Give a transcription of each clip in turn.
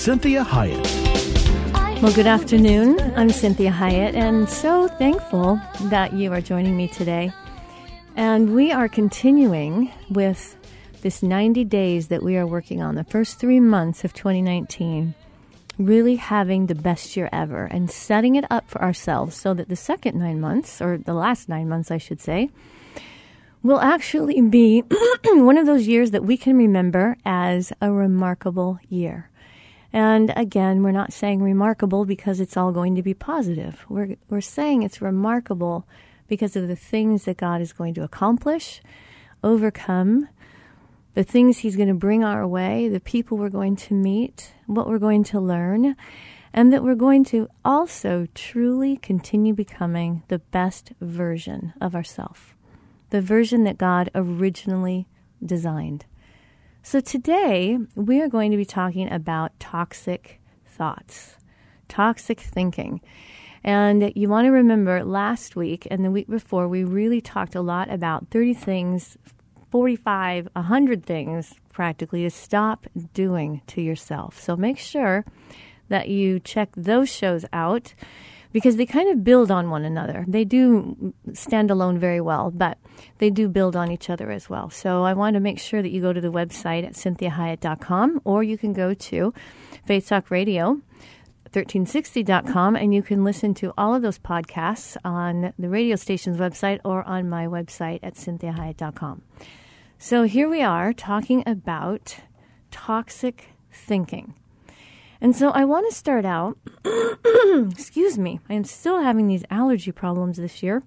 Cinthia Hiett. Well, good afternoon. I'm Cinthia Hiett, and so thankful that you are joining me today. And we are continuing with this 90 days that we are working on, the first three months of 2019, really having the best year ever and setting it up for ourselves so that the second nine months, or the last nine months, I should say, will actually be one of those years that we can remember as a remarkable year. And again, we're not saying remarkable because it's all going to be positive. We're, we're saying it's remarkable because of the things that God is going to accomplish, overcome, the things He's going to bring our way, the people we're going to meet, what we're going to learn, and that we're going to also truly continue becoming the best version of ourselves, the version that God originally designed. So today we are going to be talking about toxic thoughts, toxic thinking. And you want to remember last week and the week before, we really talked a lot about 30 things, 45, 100 things practically to stop doing to yourself. So make sure that you check those shows out because they kind of build on one another. They do stand alone very well, but they do build on each other as well. So I want to make sure that you go to the website at cinthiahiett.com or you can go to Faith Talk Radio. 1360.com, and you can listen to all of those podcasts on the radio station's website or on my website at cinthiahiett.com. So here we are talking about toxic thinking. And so I want to start out, excuse me, I am still having these allergy problems this year.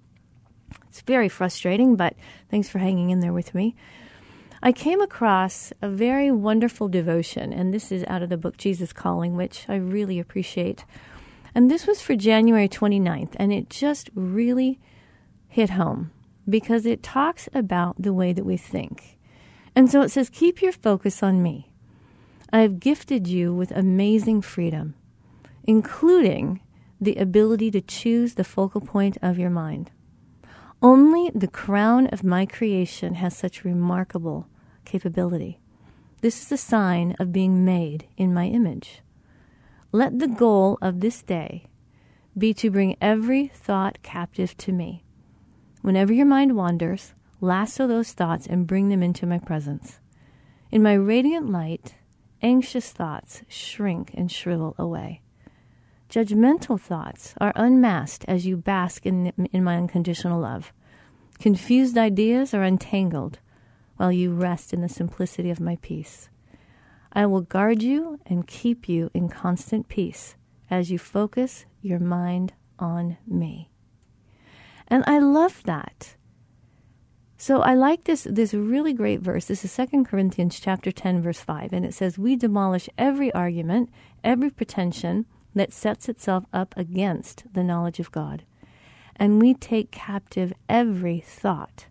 It's very frustrating, but thanks for hanging in there with me. I came across a very wonderful devotion, and this is out of the book Jesus Calling, which I really appreciate. And this was for January 29th, and it just really hit home because it talks about the way that we think. And so it says, Keep your focus on me. I have gifted you with amazing freedom, including the ability to choose the focal point of your mind. Only the crown of my creation has such remarkable capability. This is a sign of being made in my image. Let the goal of this day be to bring every thought captive to me. Whenever your mind wanders, lasso those thoughts and bring them into my presence. In my radiant light, anxious thoughts shrink and shrivel away. Judgmental thoughts are unmasked as you bask in, in my unconditional love. Confused ideas are untangled while you rest in the simplicity of my peace. I will guard you and keep you in constant peace as you focus your mind on me. And I love that. So I like this this really great verse. This is 2 Corinthians chapter 10 verse 5 and it says we demolish every argument, every pretension that sets itself up against the knowledge of God. And we take captive every thought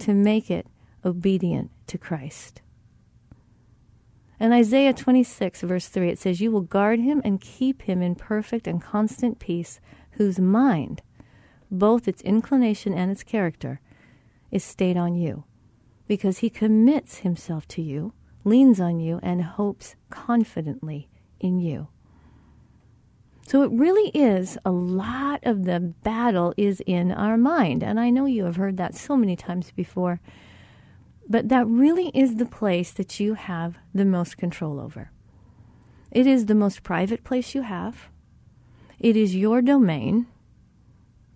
to make it obedient to Christ. In Isaiah 26, verse 3, it says, You will guard him and keep him in perfect and constant peace, whose mind, both its inclination and its character, is stayed on you, because he commits himself to you, leans on you, and hopes confidently in you. So it really is a lot of the battle is in our mind. And I know you have heard that so many times before. But that really is the place that you have the most control over. It is the most private place you have. It is your domain.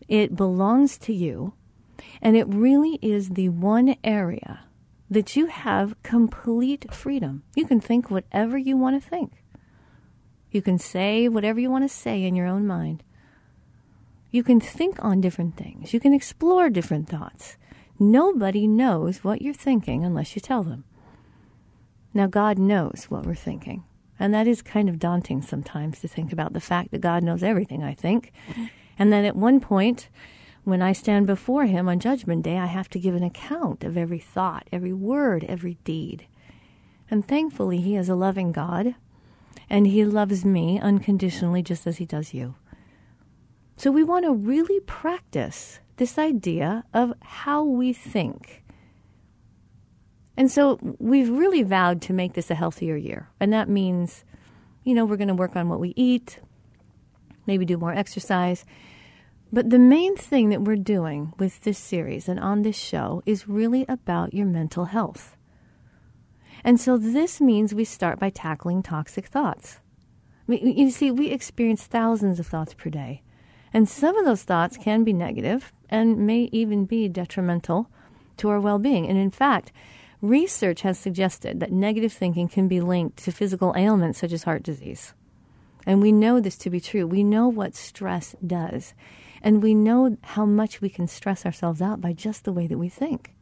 It belongs to you. And it really is the one area that you have complete freedom. You can think whatever you want to think. You can say whatever you want to say in your own mind. You can think on different things. You can explore different thoughts. Nobody knows what you're thinking unless you tell them. Now, God knows what we're thinking. And that is kind of daunting sometimes to think about the fact that God knows everything, I think. And then at one point, when I stand before Him on Judgment Day, I have to give an account of every thought, every word, every deed. And thankfully, He is a loving God, and He loves me unconditionally just as He does you. So we want to really practice this idea of how we think. And so we've really vowed to make this a healthier year. And that means, you know, we're going to work on what we eat, maybe do more exercise. But the main thing that we're doing with this series and on this show is really about your mental health. And so this means we start by tackling toxic thoughts. You see, we experience thousands of thoughts per day. And some of those thoughts can be negative and may even be detrimental to our well being. And in fact, research has suggested that negative thinking can be linked to physical ailments such as heart disease. And we know this to be true. We know what stress does. And we know how much we can stress ourselves out by just the way that we think.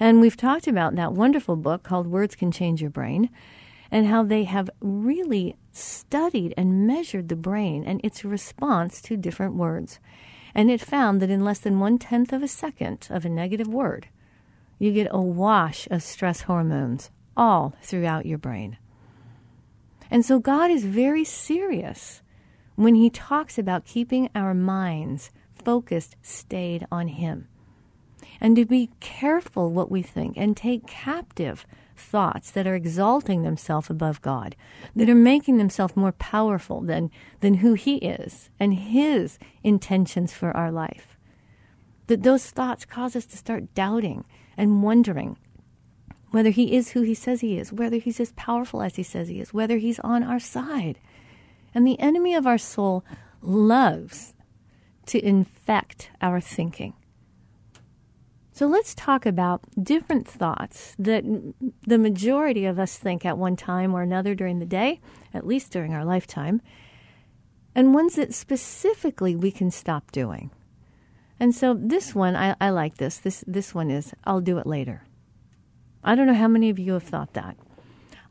And we've talked about that wonderful book called Words Can Change Your Brain and how they have really studied and measured the brain and its response to different words. And it found that in less than one tenth of a second of a negative word, you get a wash of stress hormones all throughout your brain. And so God is very serious when He talks about keeping our minds focused, stayed on Him. And to be careful what we think and take captive thoughts that are exalting themselves above God, that are making themselves more powerful than, than who He is and His intentions for our life. That those thoughts cause us to start doubting and wondering whether He is who He says He is, whether He's as powerful as He says He is, whether He's on our side. And the enemy of our soul loves to infect our thinking. So let's talk about different thoughts that the majority of us think at one time or another during the day, at least during our lifetime, and ones that specifically we can stop doing. And so this one, I, I like this. This this one is I'll do it later. I don't know how many of you have thought that.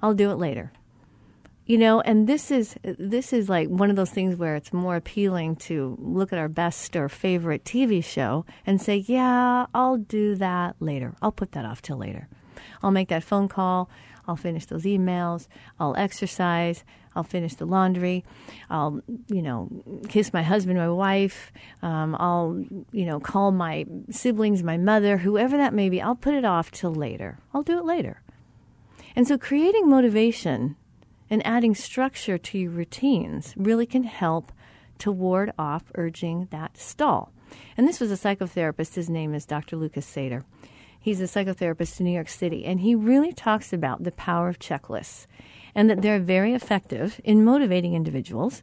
I'll do it later you know and this is this is like one of those things where it's more appealing to look at our best or favorite TV show and say yeah I'll do that later. I'll put that off till later. I'll make that phone call. I'll finish those emails. I'll exercise. I'll finish the laundry. I'll you know kiss my husband my wife. Um, I'll you know call my siblings my mother whoever that may be. I'll put it off till later. I'll do it later. And so creating motivation and adding structure to your routines really can help to ward off urging that stall. And this was a psychotherapist. His name is Dr. Lucas Sater. He's a psychotherapist in New York City, and he really talks about the power of checklists and that they're very effective in motivating individuals,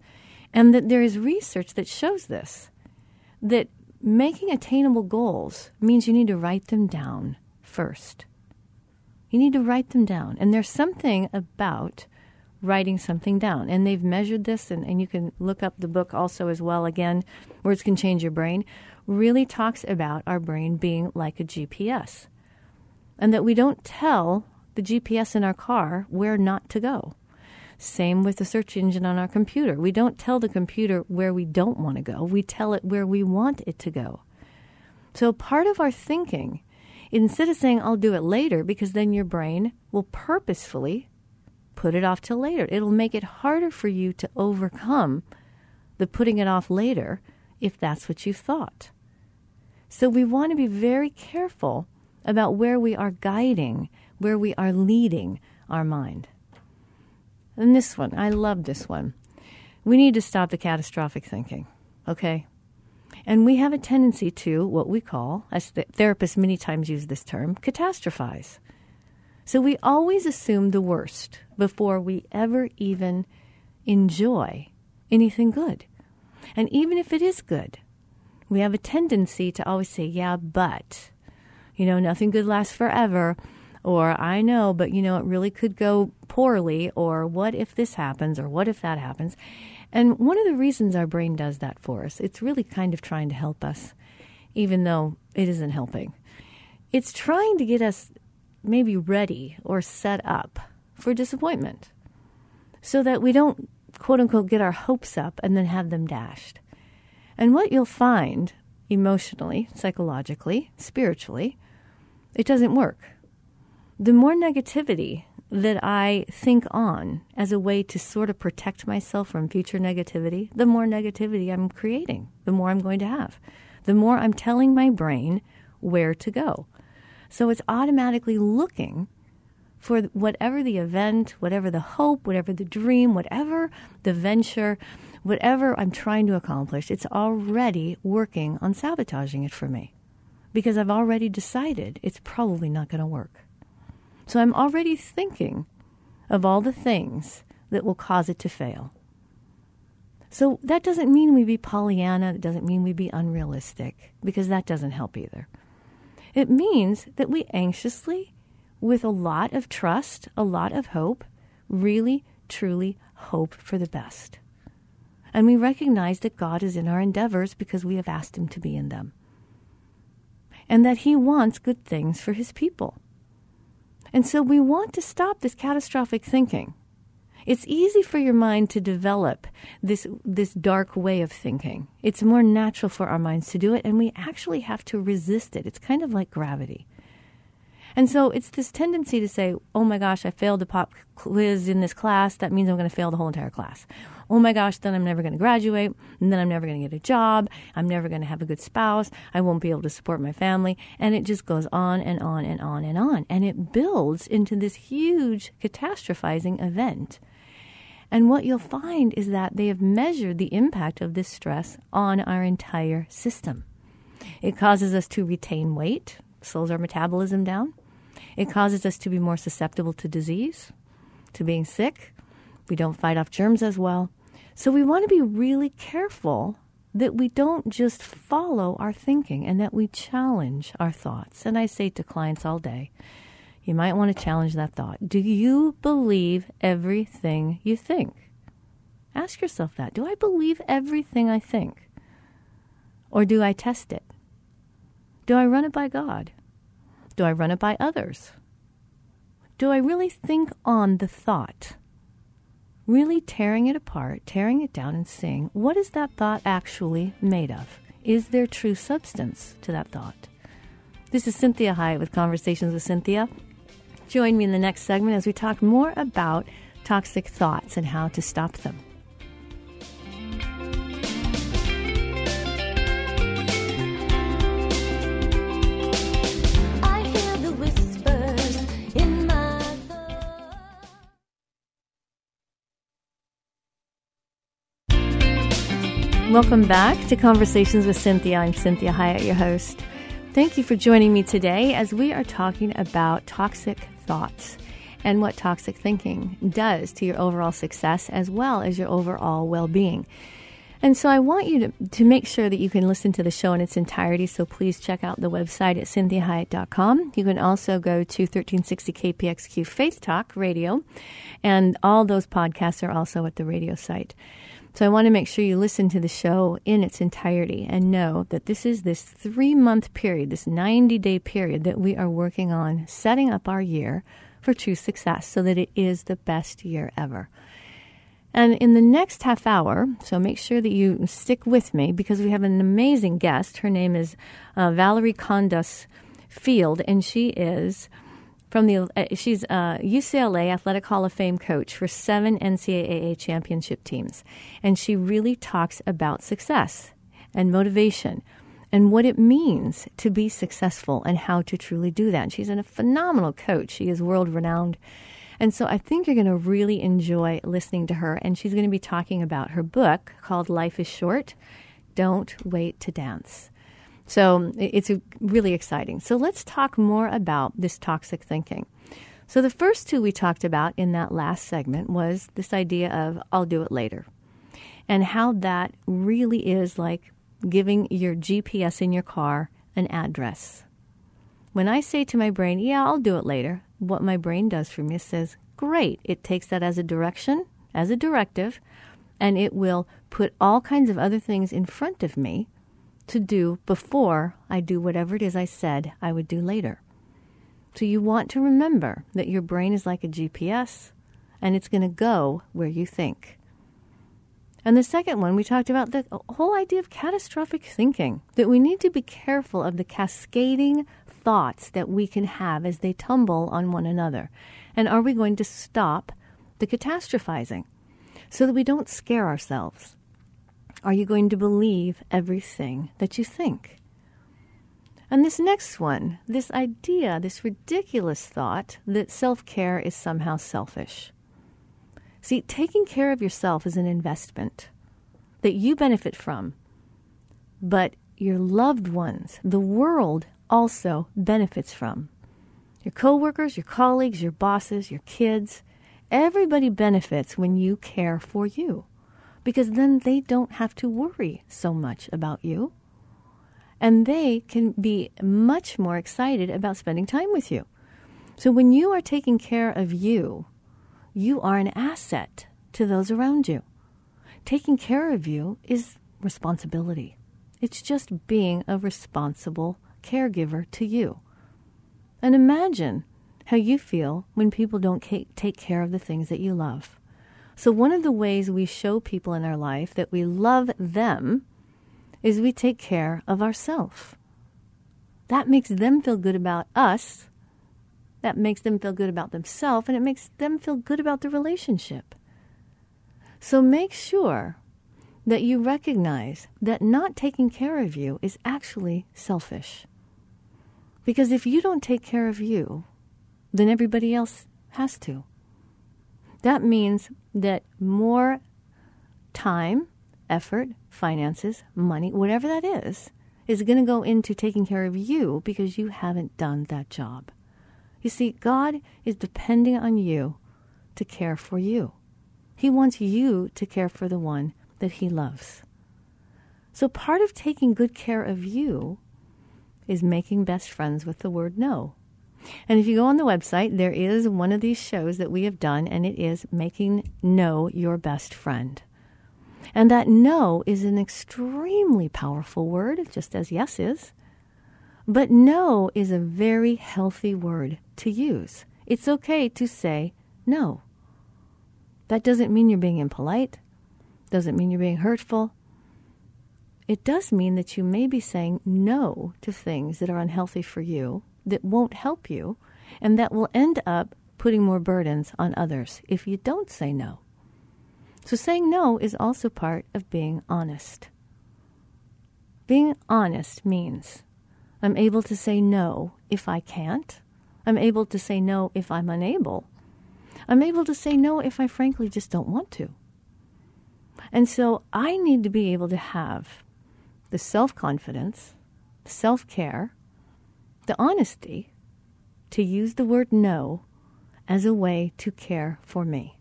and that there is research that shows this that making attainable goals means you need to write them down first. You need to write them down. And there's something about writing something down. And they've measured this, and, and you can look up the book also as well. Again, Words Can Change Your Brain really talks about our brain being like a GPS. And that we don't tell the GPS in our car where not to go. Same with the search engine on our computer. We don't tell the computer where we don't want to go, we tell it where we want it to go. So, part of our thinking, instead of saying, I'll do it later, because then your brain will purposefully put it off till later. It'll make it harder for you to overcome the putting it off later if that's what you thought. So we want to be very careful about where we are guiding, where we are leading our mind. And this one, I love this one. We need to stop the catastrophic thinking, okay? And we have a tendency to what we call, as the therapists many times use this term, catastrophize. So we always assume the worst before we ever even enjoy anything good. And even if it is good, we have a tendency to always say, yeah, but, you know, nothing good lasts forever. Or I know, but you know, it really could go poorly. Or what if this happens? Or what if that happens? And one of the reasons our brain does that for us, it's really kind of trying to help us, even though it isn't helping. It's trying to get us maybe ready or set up for disappointment so that we don't, quote unquote, get our hopes up and then have them dashed. And what you'll find emotionally, psychologically, spiritually, it doesn't work. The more negativity that I think on as a way to sort of protect myself from future negativity, the more negativity I'm creating, the more I'm going to have, the more I'm telling my brain where to go. So it's automatically looking for whatever the event, whatever the hope, whatever the dream, whatever the venture, whatever I'm trying to accomplish, it's already working on sabotaging it for me because I've already decided it's probably not going to work. So I'm already thinking of all the things that will cause it to fail. So that doesn't mean we be Pollyanna, it doesn't mean we be unrealistic, because that doesn't help either. It means that we anxiously, with a lot of trust, a lot of hope, really, truly hope for the best. And we recognize that God is in our endeavors because we have asked Him to be in them. And that He wants good things for His people. And so we want to stop this catastrophic thinking. It's easy for your mind to develop this this dark way of thinking. It's more natural for our minds to do it and we actually have to resist it. It's kind of like gravity. And so it's this tendency to say, "Oh my gosh, I failed the pop quiz in this class. That means I'm going to fail the whole entire class." oh my gosh, then I'm never going to graduate, and then I'm never going to get a job, I'm never going to have a good spouse, I won't be able to support my family. And it just goes on and on and on and on. And it builds into this huge catastrophizing event. And what you'll find is that they have measured the impact of this stress on our entire system. It causes us to retain weight, slows our metabolism down. It causes us to be more susceptible to disease, to being sick. We don't fight off germs as well. So we want to be really careful that we don't just follow our thinking and that we challenge our thoughts. And I say to clients all day, you might want to challenge that thought. Do you believe everything you think? Ask yourself that. Do I believe everything I think? Or do I test it? Do I run it by God? Do I run it by others? Do I really think on the thought? really tearing it apart, tearing it down, and seeing what is that thought actually made of? Is there true substance to that thought? This is Cinthia Hiett with Conversations with Cinthia. Join me in the next segment as we talk more about toxic thoughts and how to stop them. Welcome back to Conversations with Cinthia. I'm Cinthia Hiett, your host. Thank you for joining me today as we are talking about toxic thoughts and what toxic thinking does to your overall success as well as your overall well being. And so I want you to, to make sure that you can listen to the show in its entirety. So please check out the website at cinthiahiett.com. You can also go to 1360 KPXQ Faith Talk Radio, and all those podcasts are also at the radio site. So I want to make sure you listen to the show in its entirety and know that this is this three month period, this 90 day period that we are working on setting up our year for true success so that it is the best year ever. And in the next half hour, so make sure that you stick with me because we have an amazing guest. Her name is uh, Valerie Kondos Field, and she is from the uh, she's a UCLA Athletic Hall of Fame coach for seven NCAA championship teams, and she really talks about success and motivation and what it means to be successful and how to truly do that. And she's a phenomenal coach. She is world renowned. And so I think you're going to really enjoy listening to her. And she's going to be talking about her book called Life is Short Don't Wait to Dance. So it's really exciting. So let's talk more about this toxic thinking. So the first two we talked about in that last segment was this idea of I'll do it later. And how that really is like giving your GPS in your car an address. When I say to my brain, yeah, I'll do it later, what my brain does for me says, great. It takes that as a direction, as a directive, and it will put all kinds of other things in front of me to do before I do whatever it is I said I would do later. So you want to remember that your brain is like a GPS and it's going to go where you think. And the second one, we talked about the whole idea of catastrophic thinking, that we need to be careful of the cascading thoughts that we can have as they tumble on one another. And are we going to stop the catastrophizing so that we don't scare ourselves? Are you going to believe everything that you think? And this next one, this idea, this ridiculous thought that self care is somehow selfish. See, taking care of yourself is an investment that you benefit from, but your loved ones, the world also benefits from. Your coworkers, your colleagues, your bosses, your kids, everybody benefits when you care for you because then they don't have to worry so much about you. And they can be much more excited about spending time with you. So when you are taking care of you, you are an asset to those around you. Taking care of you is responsibility. It's just being a responsible caregiver to you. And imagine how you feel when people don't take care of the things that you love. So, one of the ways we show people in our life that we love them is we take care of ourselves. That makes them feel good about us that makes them feel good about themselves and it makes them feel good about the relationship. So make sure that you recognize that not taking care of you is actually selfish. Because if you don't take care of you, then everybody else has to. That means that more time, effort, finances, money, whatever that is, is going to go into taking care of you because you haven't done that job. You see, God is depending on you to care for you. He wants you to care for the one that He loves. So, part of taking good care of you is making best friends with the word no. And if you go on the website, there is one of these shows that we have done, and it is Making No Your Best Friend. And that no is an extremely powerful word, just as yes is. But no is a very healthy word to use. It's okay to say no. That doesn't mean you're being impolite, doesn't mean you're being hurtful. It does mean that you may be saying no to things that are unhealthy for you, that won't help you, and that will end up putting more burdens on others if you don't say no. So, saying no is also part of being honest. Being honest means I'm able to say no if I can't. I'm able to say no if I'm unable. I'm able to say no if I frankly just don't want to. And so I need to be able to have the self confidence, self care, the honesty to use the word no as a way to care for me.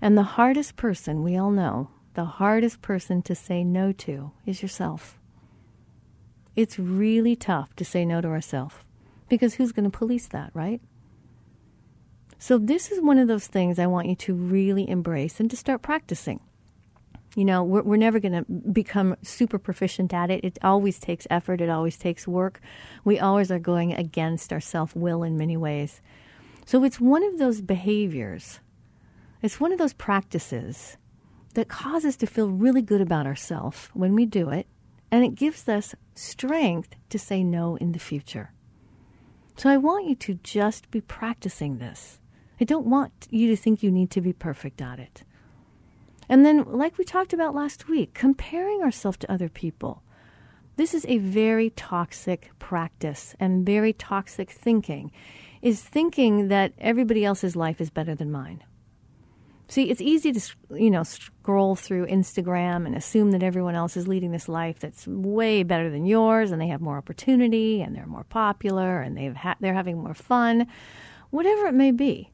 And the hardest person, we all know, the hardest person to say no to is yourself. It's really tough to say no to ourselves because who's going to police that, right? So, this is one of those things I want you to really embrace and to start practicing. You know, we're, we're never going to become super proficient at it. It always takes effort, it always takes work. We always are going against our self will in many ways. So, it's one of those behaviors, it's one of those practices that cause us to feel really good about ourselves when we do it and it gives us strength to say no in the future. So I want you to just be practicing this. I don't want you to think you need to be perfect at it. And then, like we talked about last week, comparing ourselves to other people. This is a very toxic practice and very toxic thinking, is thinking that everybody else's life is better than mine. See, it's easy to you know scroll through Instagram and assume that everyone else is leading this life that's way better than yours, and they have more opportunity, and they're more popular, and they've ha- they're having more fun. whatever it may be.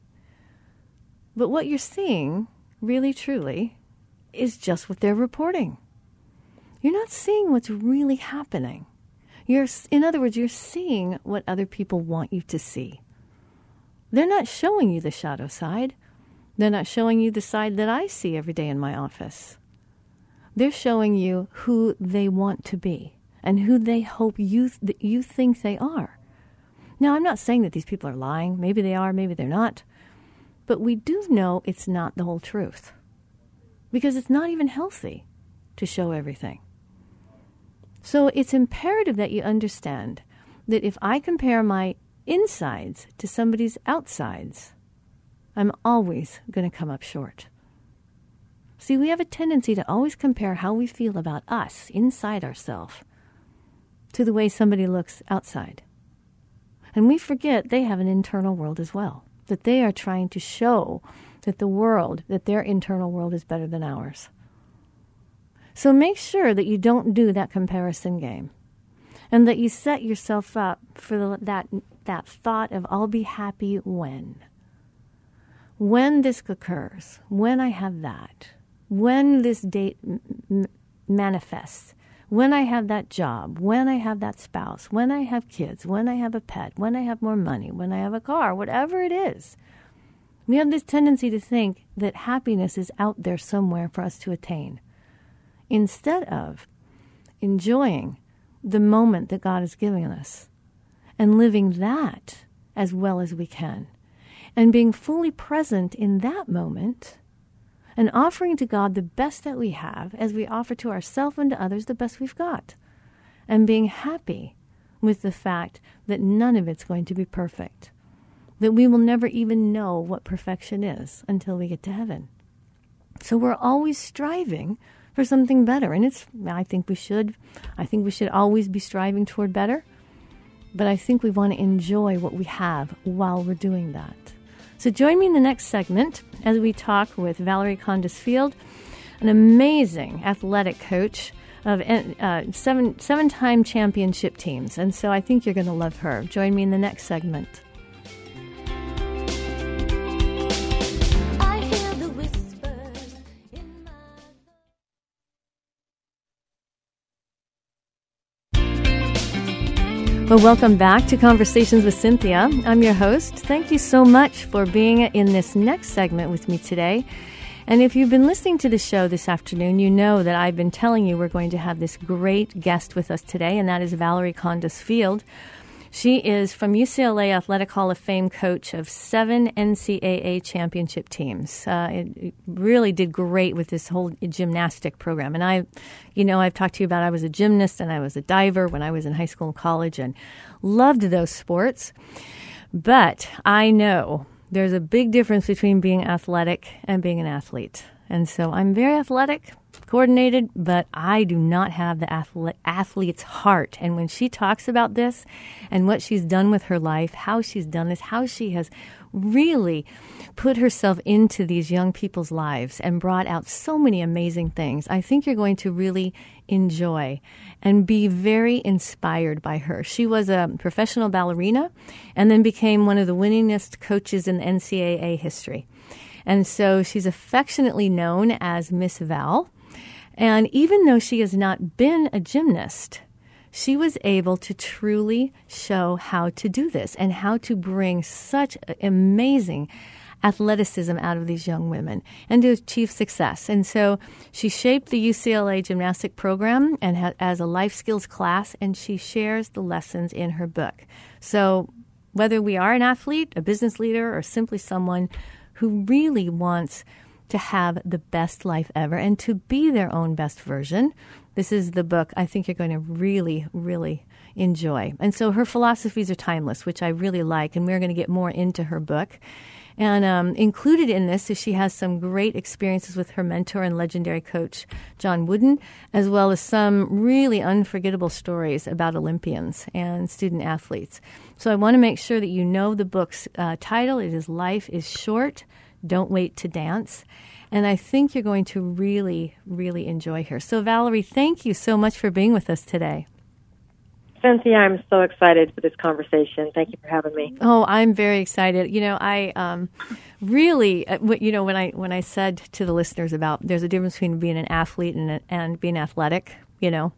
But what you're seeing, really truly, is just what they're reporting. You're not seeing what's really happening. You're, in other words, you're seeing what other people want you to see. They're not showing you the shadow side. They're not showing you the side that I see every day in my office. They're showing you who they want to be and who they hope you th- you think they are. Now, I'm not saying that these people are lying. Maybe they are, maybe they're not. But we do know it's not the whole truth because it's not even healthy to show everything. So it's imperative that you understand that if I compare my insides to somebody's outsides, I'm always going to come up short. See, we have a tendency to always compare how we feel about us inside ourselves to the way somebody looks outside. And we forget they have an internal world as well, that they are trying to show that the world, that their internal world is better than ours. So make sure that you don't do that comparison game and that you set yourself up for the, that, that thought of, I'll be happy when. When this occurs, when I have that, when this date m- manifests, when I have that job, when I have that spouse, when I have kids, when I have a pet, when I have more money, when I have a car, whatever it is. We have this tendency to think that happiness is out there somewhere for us to attain. Instead of enjoying the moment that God is giving us and living that as well as we can and being fully present in that moment and offering to God the best that we have as we offer to ourselves and to others the best we've got and being happy with the fact that none of it's going to be perfect that we will never even know what perfection is until we get to heaven so we're always striving for something better. And it's, I think we should, I think we should always be striving toward better. But I think we want to enjoy what we have while we're doing that. So join me in the next segment as we talk with Valerie Kondos Field, an amazing athletic coach of uh, seven seven time championship teams. And so I think you're going to love her. Join me in the next segment. Well, welcome back to Conversations with Cinthia. I'm your host. Thank you so much for being in this next segment with me today. And if you've been listening to the show this afternoon, you know that I've been telling you we're going to have this great guest with us today, and that is Valerie Kondos Field she is from UCLA Athletic Hall of Fame coach of seven NCAA championship teams. Uh, it, it, really did great with this whole gymnastic program. And I, you know, I've talked to you about I was a gymnast and I was a diver when I was in high school and college and loved those sports. But I know there's a big difference between being athletic and being an athlete. And so I'm very athletic, coordinated, but I do not have the athlete's heart. And when she talks about this and what she's done with her life, how she's done this, how she has really put herself into these young people's lives and brought out so many amazing things, I think you're going to really enjoy and be very inspired by her. She was a professional ballerina and then became one of the winningest coaches in NCAA history. And so she's affectionately known as Miss Val. And even though she has not been a gymnast, she was able to truly show how to do this and how to bring such amazing athleticism out of these young women and to achieve success. And so she shaped the UCLA gymnastic program and ha- as a life skills class, and she shares the lessons in her book. So whether we are an athlete, a business leader, or simply someone who really wants to have the best life ever and to be their own best version. This is the book I think you're going to really, really enjoy. And so her philosophies are timeless, which I really like, and we're going to get more into her book. And um, included in this is she has some great experiences with her mentor and legendary coach, John Wooden, as well as some really unforgettable stories about Olympians and student athletes. So I want to make sure that you know the book's uh, title. It is Life is Short, Don't Wait to Dance. And I think you're going to really, really enjoy her. So, Valerie, thank you so much for being with us today. Cinthia, I'm so excited for this conversation. Thank you for having me. Oh, I'm very excited. You know, I um, really, uh, you know, when I when I said to the listeners about there's a difference between being an athlete and and being athletic, you know.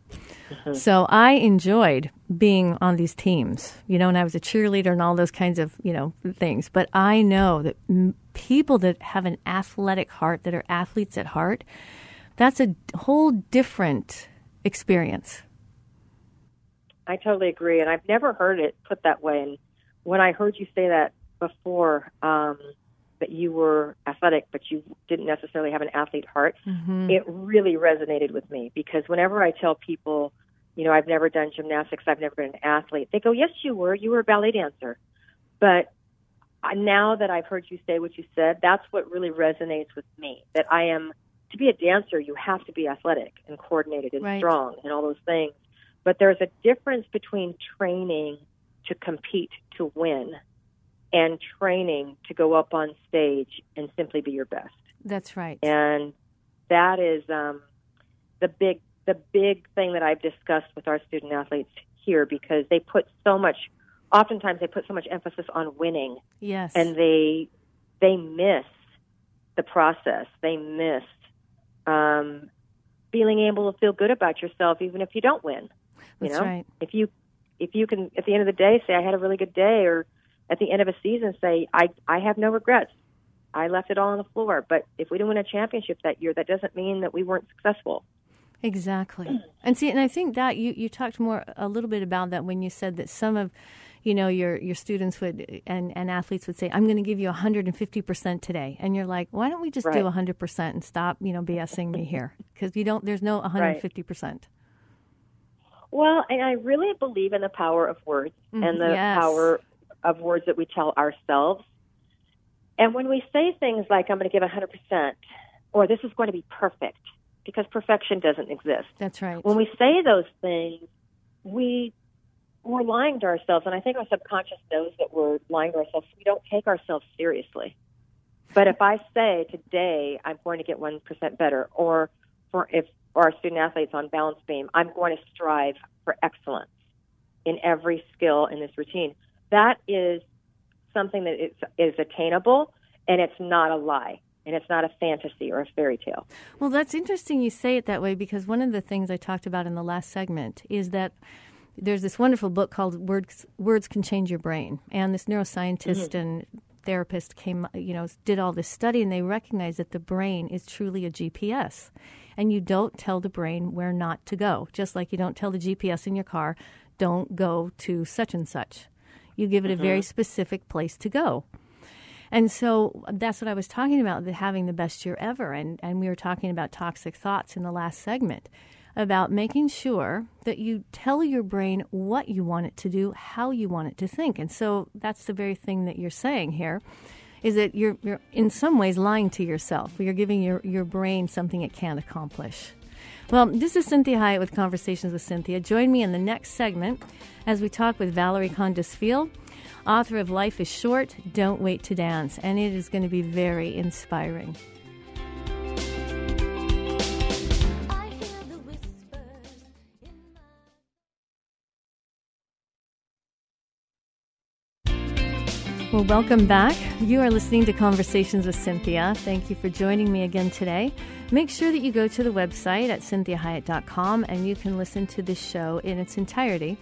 Mm-hmm. So I enjoyed being on these teams, you know, and I was a cheerleader and all those kinds of, you know, things. But I know that m- people that have an athletic heart, that are athletes at heart, that's a whole different experience. I totally agree, and I've never heard it put that way. And when I heard you say that before, um, that you were athletic, but you didn't necessarily have an athlete heart, mm-hmm. it really resonated with me because whenever I tell people, you know, I've never done gymnastics, I've never been an athlete, they go, "Yes, you were. You were a ballet dancer." But now that I've heard you say what you said, that's what really resonates with me. That I am to be a dancer, you have to be athletic and coordinated and right. strong and all those things. But there's a difference between training to compete to win and training to go up on stage and simply be your best. That's right. And that is um, the big the big thing that I've discussed with our student athletes here because they put so much oftentimes they put so much emphasis on winning. Yes. And they they miss the process. They miss um, feeling able to feel good about yourself even if you don't win. You That's know? right. If you if you can at the end of the day say I had a really good day or at the end of a season say I I have no regrets. I left it all on the floor, but if we didn't win a championship that year, that doesn't mean that we weren't successful. Exactly. And see, and I think that you, you talked more a little bit about that when you said that some of, you know, your your students would and, and athletes would say, "I'm going to give you 150 percent today," and you're like, "Why don't we just right. do 100 percent and stop, you know, BSing me here?" Because you don't. There's no 150 percent. Well, and I really believe in the power of words mm, and the yes. power of words that we tell ourselves. And when we say things like, I'm going to give 100%, or this is going to be perfect, because perfection doesn't exist. That's right. When we say those things, we we're lying to ourselves, and I think our subconscious knows that we're lying to ourselves. We don't take ourselves seriously. But if I say today I'm going to get one percent better, or for if our student athletes on balance beam, I'm going to strive for excellence in every skill in this routine. That is something that is, is attainable and it's not a lie and it's not a fantasy or a fairy tale. Well, that's interesting you say it that way because one of the things I talked about in the last segment is that there's this wonderful book called Words Words Can Change Your Brain, and this neuroscientist mm-hmm. and therapist came, you know, did all this study, and they recognized that the brain is truly a GPS, and you don't tell the brain where not to go, just like you don't tell the GPS in your car, don't go to such and such. You give it mm-hmm. a very mm-hmm. specific place to go. And so that's what I was talking about, the, having the best year ever. And, and we were talking about toxic thoughts in the last segment about making sure that you tell your brain what you want it to do, how you want it to think. And so that's the very thing that you're saying here is that you're, you're in some ways lying to yourself. You're giving your, your brain something it can't accomplish. Well, this is Cinthia Hiett with Conversations with Cinthia. Join me in the next segment as we talk with Valerie Kondos Field, author of Life is Short, Don't Wait to Dance, and it is going to be very inspiring. Well, welcome back. You are listening to Conversations with Cinthia. Thank you for joining me again today. Make sure that you go to the website at cinthiahiett.com and you can listen to this show in its entirety.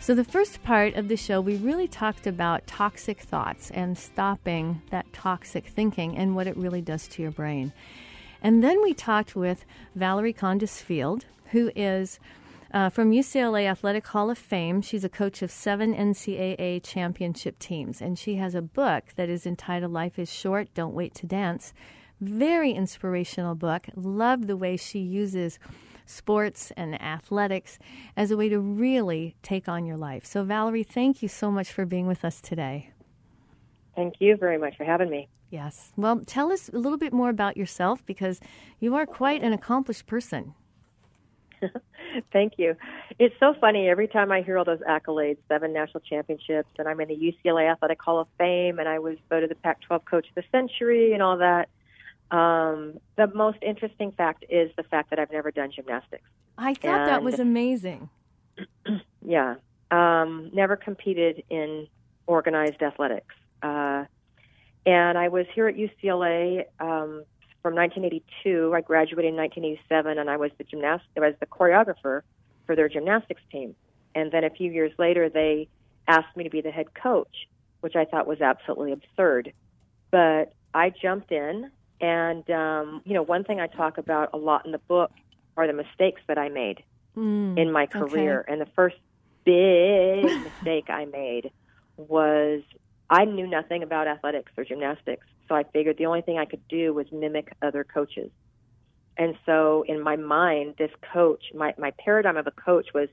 So, the first part of the show, we really talked about toxic thoughts and stopping that toxic thinking and what it really does to your brain. And then we talked with Valerie Kondos Field, who is uh, from UCLA Athletic Hall of Fame. She's a coach of seven NCAA championship teams, and she has a book that is entitled Life is Short, Don't Wait to Dance. Very inspirational book. Love the way she uses sports and athletics as a way to really take on your life. So, Valerie, thank you so much for being with us today. Thank you very much for having me. Yes. Well, tell us a little bit more about yourself because you are quite an accomplished person. Thank you. It's so funny every time I hear all those accolades, seven national championships, and I'm in the UCLA Athletic Hall of Fame, and I was voted the Pac-12 Coach of the Century, and all that. Um, the most interesting fact is the fact that I've never done gymnastics. I thought and, that was amazing. yeah, Um, never competed in organized athletics. Uh, and I was here at UCLA um, from 1982. I graduated in 1987, and I was the gymnast. I was the choreographer for their gymnastics team. And then a few years later, they asked me to be the head coach, which I thought was absolutely absurd. But I jumped in, and um, you know, one thing I talk about a lot in the book are the mistakes that I made Mm, in my career. okay. And the first big mistake I made was I knew nothing about athletics or gymnastics. So I figured the only thing I could do was mimic other coaches. And so in my mind, this coach, my, my paradigm of a coach was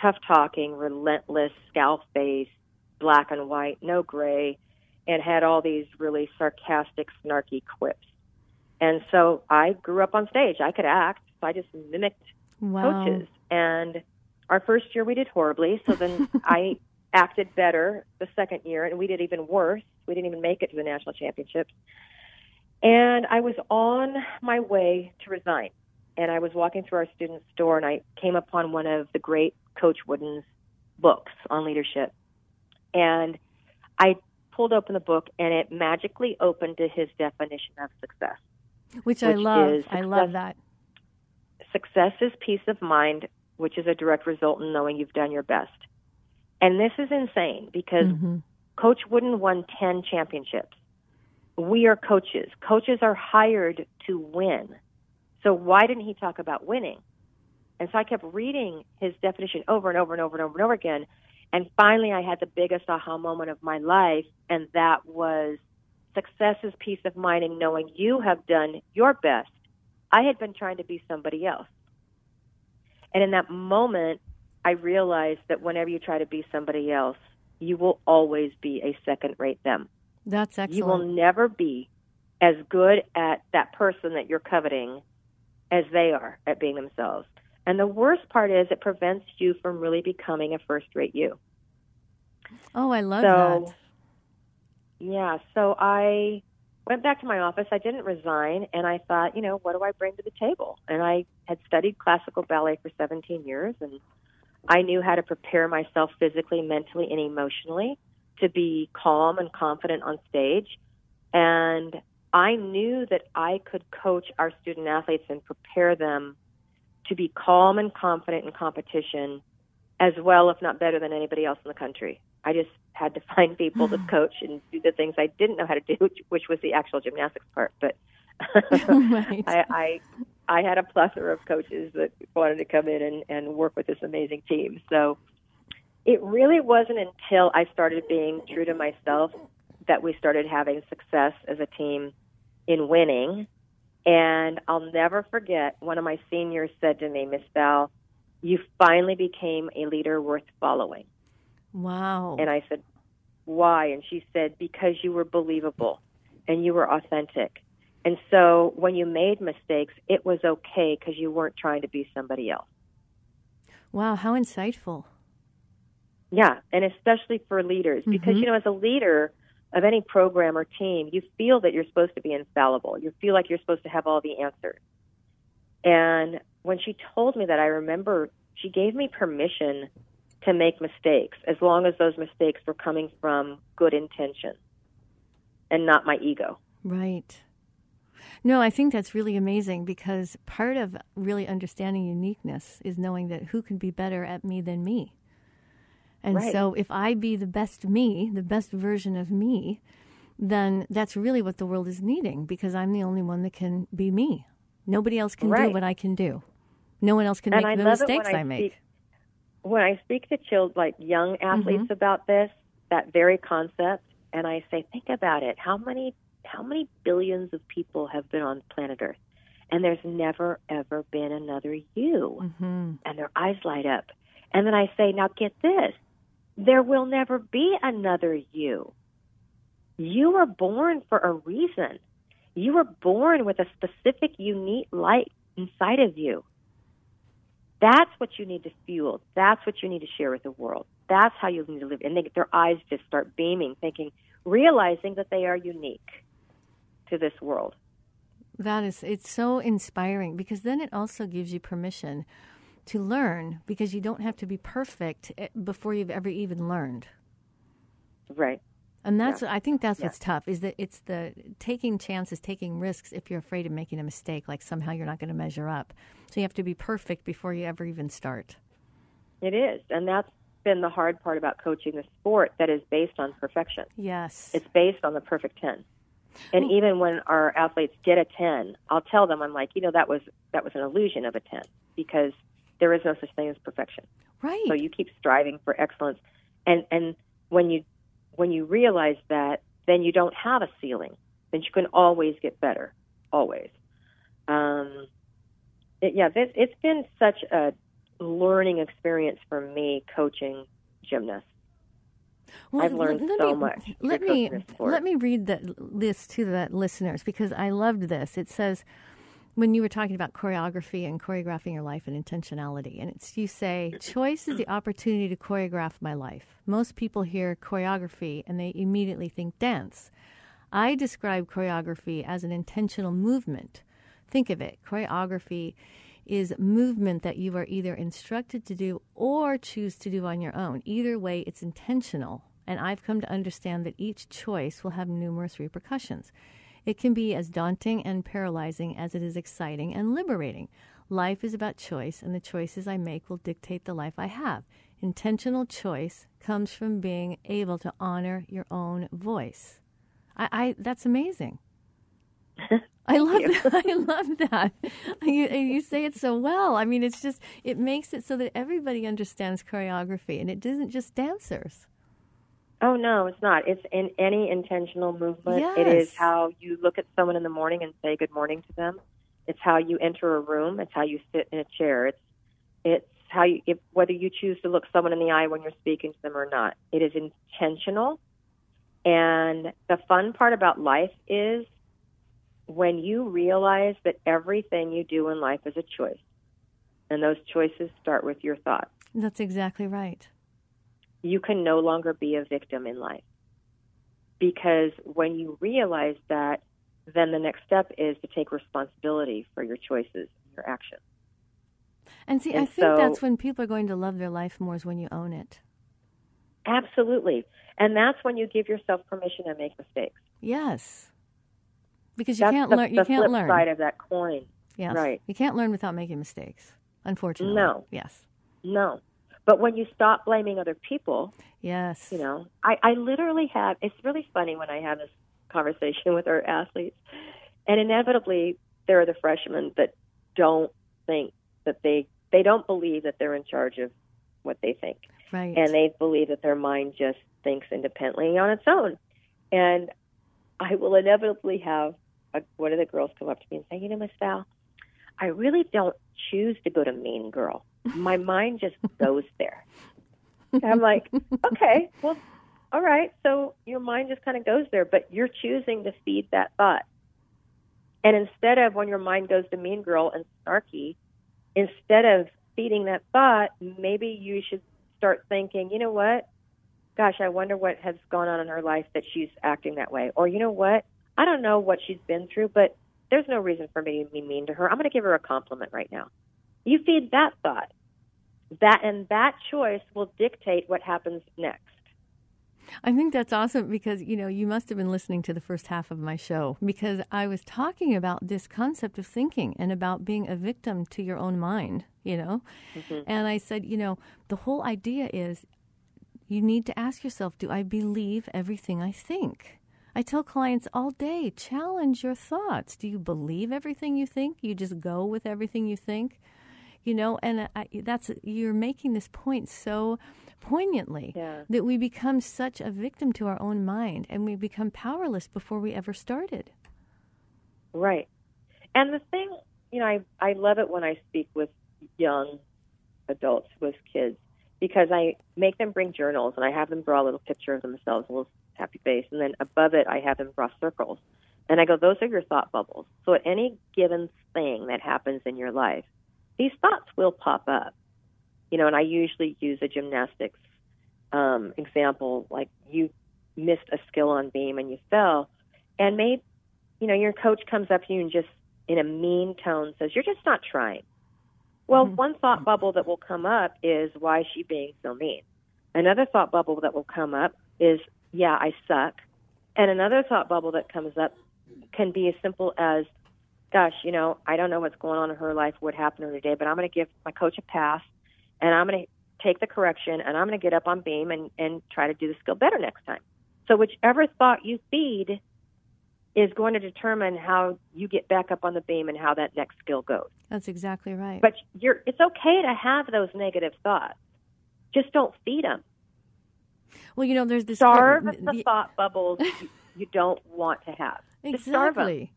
tough talking, relentless, scowl face, black and white, no gray, and had all these really sarcastic, snarky quips. And so I grew up on stage. I could act, so I just mimicked Wow. coaches. And our first year we did horribly. So then I acted better the second year, and we did even worse. We didn't even make it to the national championships. And I was on my way to resign. And I was walking through our student store, and I came upon one of the great Coach Wooden's books on leadership. And I pulled open the book, and it magically opened to his definition of success. Which, I love. is I love that. success is peace of mind, which is a direct result in knowing you've done your best. And this is insane because Mhm. Coach Wooden won 10 championships. We are coaches. Coaches are hired to win. So why didn't he talk about winning? And so I kept reading his definition over and over and over and over and over again. And finally, I had the biggest aha moment of my life, and that was success is peace of mind and knowing you have done your best. I had been trying to be somebody else. And in that moment, I realized that whenever you try to be somebody else, you will always be a second rate them. That's excellent. You will never be as good at that person that you're coveting as they are at being themselves. And the worst part is it prevents you from really becoming a first rate you. Oh, I love So- that. Yeah, so I went back to my office. I didn't resign, and I thought, you know, what do I bring to the table? And I had studied classical ballet for 17 years, and I knew how to prepare myself physically, mentally, and emotionally to be calm and confident on stage. And I knew that I could coach our student athletes and prepare them to be calm and confident in competition as well, if not better, than anybody else in the country. I just had to find people to hmm. coach and do the things I didn't know how to do, which, which was the actual gymnastics part. But Right. I, I I had a plethora of coaches that wanted to come in and, and work with this amazing team. So it really wasn't until I started being true to myself that we started having success as a team in winning. And I'll never forget one of my seniors said to me, Miss Val, you finally became a leader worth following. Wow. And I said, Why? And she said, Because you were believable and you were authentic. And so when you made mistakes, it was okay because you weren't trying to be somebody else. wow, how insightful. Yeah, and especially for leaders, because Mhm. you know, as a leader of any program or team, you feel that you're supposed to be infallible. You feel like you're supposed to have all the answers. And when she told me that, I remember she gave me permission to make mistakes as long as those mistakes were coming from good intention and not my ego. Right. No, I think that's really amazing because part of really understanding uniqueness is knowing that who can be better at me than me. And Right. so if I be the best me, the best version of me, then that's really what the world is needing because I'm the only one that can be me. Nobody else can do what I can do. No one else can and make I the mistakes I, I make. Speak, when I speak to children, like young athletes, Mm-hmm. about this, that very concept, and I say, think about it. How many, how many billions of people have been on planet Earth, and there's never ever been another you? hmm And their eyes light up, and then I say, now get this: there will never be another you. You were born for a reason. You were born with a specific, unique light inside of you. That's what you need to fuel. That's what you need to share with the world. That's how you need to live. And they, their eyes just start beaming, thinking, realizing that they are unique to this world. That is, it's so inspiring because then it also gives you permission to learn because you don't have to be perfect eh, before you've ever even learned. Right. And that's yeah. I think that's yeah. what's tough is that it's the taking chances, taking risks if you're afraid of making a mistake, like somehow you're not going to measure up. So you have to be perfect before you ever even start. It is, and that's been the hard part about coaching a sport that is based on perfection. Yes. It's based on the perfect 10. And even when our athletes get a 10, I'll tell them I'm like, you know that was that was an illusion of a 10 because there is no such thing as perfection. Right. So you keep striving for excellence and and when you when you realize that, then you don't have a ceiling. Then you can always get better, always. Um, it, yeah, this, it's been such a learning experience for me coaching gymnasts. Well, I've learned let, let so me, much. Let me let me read the, this to the listeners because I loved this. It says when you were talking about choreography and choreographing your life and intentionality, and it's you say choice is the opportunity to choreograph my life. Most people hear choreography and they immediately think dance. I describe choreography as an intentional movement. Think of it. Choreography is movement that you are either instructed to do or choose to do on your own. Either way, it's intentional. And I've come to understand that each choice will have numerous repercussions. It can be as daunting and paralyzing as it is exciting and liberating. Life is about choice, and the choices I make will dictate the life I have. Intentional choice comes from being able to honor your own voice. I, I that's amazing. I love that. I love that. You, you say it so well. I mean, it's just it makes it so that everybody understands choreography, and it isn't just dancers. Oh no, it's not. It's in any intentional movement. Yes. It is how you look at someone in the morning and say good morning to them. It's how you enter a room. It's how you sit in a chair. It's it's how you if, whether you choose to look someone in the eye when you're speaking to them or not. It is intentional. And the fun part about life is when you realize that everything you do in life is a choice. And those choices start with your thoughts. That's exactly right you can no longer be a victim in life. Because when you realize that, then the next step is to take responsibility for your choices, and your actions. And see, and I think so, that's when people are going to love their life more is when you own it. Absolutely. And that's when you give yourself permission to make mistakes. Yes. Because you that's can't the, learn you the can't flip learn. side of that coin. Yes. Right. You can't learn without making mistakes. Unfortunately. No. Yes. No. But when you stop blaming other people, yes, you know, I, I literally have. It's really funny when I have this conversation with our athletes, and inevitably there are the freshmen that don't think that they they don't believe that they're in charge of what they think, right? And they believe that their mind just thinks independently on its own, and I will inevitably have Uh, one of the girls come up to me and say, "You know, Miss Val, I really don't choose to go to Mean Girl." my mind just goes there. And I'm like, okay, well, all right. So your mind just kind of goes there, but you're choosing to feed that thought. And instead of when your mind goes to mean girl and snarky, instead of feeding that thought, maybe you should start thinking, you know what? Gosh, I wonder what has gone on in her life that she's acting that way. Or, you know what? I don't know what she's been through, but there's no reason for me to be mean to her. I'm going to give her a compliment right now. You feed that thought. That and that choice will dictate what happens next. I think that's awesome because you know you must have been listening to the first half of my show because I was talking about this concept of thinking and about being a victim to your own mind, you know. Mm-hmm. And I said, you know, the whole idea is you need to ask yourself, do I believe everything I think? I tell clients all day, challenge your thoughts. Do you believe everything you think? You just go with everything you think? you know and I, that's you're making this point so poignantly yeah. that we become such a victim to our own mind and we become powerless before we ever started right and the thing you know i i love it when i speak with young adults with kids because i make them bring journals and i have them draw a little picture of themselves a little happy face and then above it i have them draw circles and i go those are your thought bubbles so at any given thing that happens in your life these thoughts will pop up. You know, and I usually use a gymnastics um, example, like you missed a skill on beam and you fell, and maybe, you know, your coach comes up to you and just in a mean tone says, "You're just not trying." Well, mm-hmm. one thought bubble that will come up is why is she being so mean? Another thought bubble that will come up is yeah, I suck. And another thought bubble that comes up can be as simple as gosh, you know, I don't know what's going on in her life, what happened to her today, but I'm going to give my coach a pass and I'm going to take the correction and I'm going to get up on beam and, and try to do the skill better next time. So whichever thought you feed is going to determine how you get back up on the beam and how that next skill goes. That's exactly right. But you're, it's okay to have those negative thoughts. Just don't feed them. Well, you know, there's this starve the, the thought bubbles you, you, don't want to have. Exactly.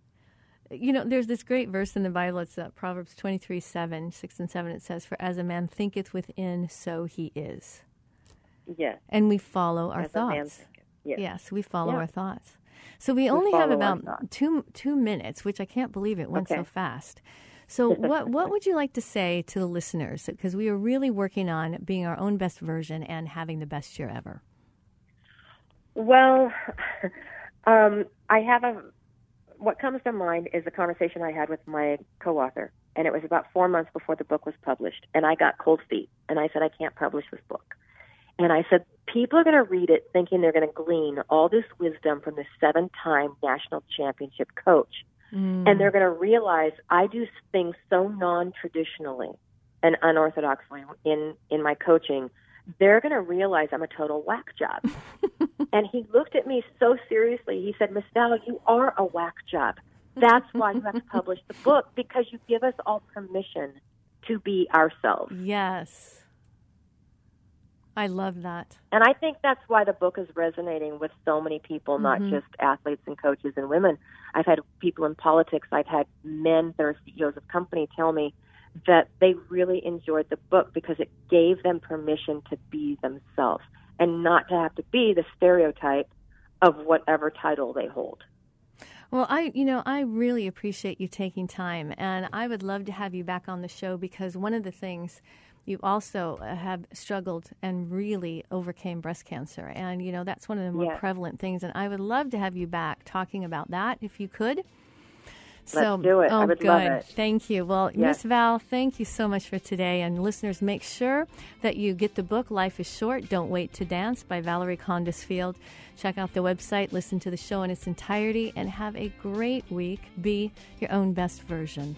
You know, there's this great verse in the Bible. It's uh, Proverbs 23, 7, 6 and 7. It says, For as a man thinketh within, so he is. Yes. And we follow our as thoughts. Yes. yes, we follow yeah. our thoughts. So we, only have about two two minutes, which I can't believe it went okay. so fast. So what what would you like to say to the listeners? Because we are really working on being our own best version and having the best year ever. Well, um, I have a what comes to mind is a conversation I had with my co-author, and it was about four months before the book was published, and I got cold feet, and I said I can't publish this book, and I said people are going to read it thinking they're going to glean all this wisdom from this seven-time national championship coach, mm. and they're going to realize I do things so non-traditionally and unorthodoxly in in my coaching they're going to realize I'm a total whack job. and he looked at me so seriously. He said, Miss Val, you are a whack job. That's why you have to publish the book because you give us all permission to be ourselves. Yes. I love that. And I think that's why the book is resonating with so many people, mm-hmm. not just athletes and coaches and women. I've had people in politics, I've had men that are CEOs of company tell me, that they really enjoyed the book because it gave them permission to be themselves and not to have to be the stereotype of whatever title they hold. Well, I, you know, I really appreciate you taking time, and I would love to have you back on the show because one of the things you also uh, have struggled and really overcame breast cancer, and you know that's one of the more yes. prevalent things. And I would love to have you back talking about that if you could. So, Let's do it. Oh, I would good. love it. Thank you. Well, yes. Miss Val, thank you so much for today. And listeners, make sure that you get the book Life is Short, Don't Wait to Dance by Valerie Kondos Field. Check out the website, listen to the show in its entirety, and have a great week. Be your own best version.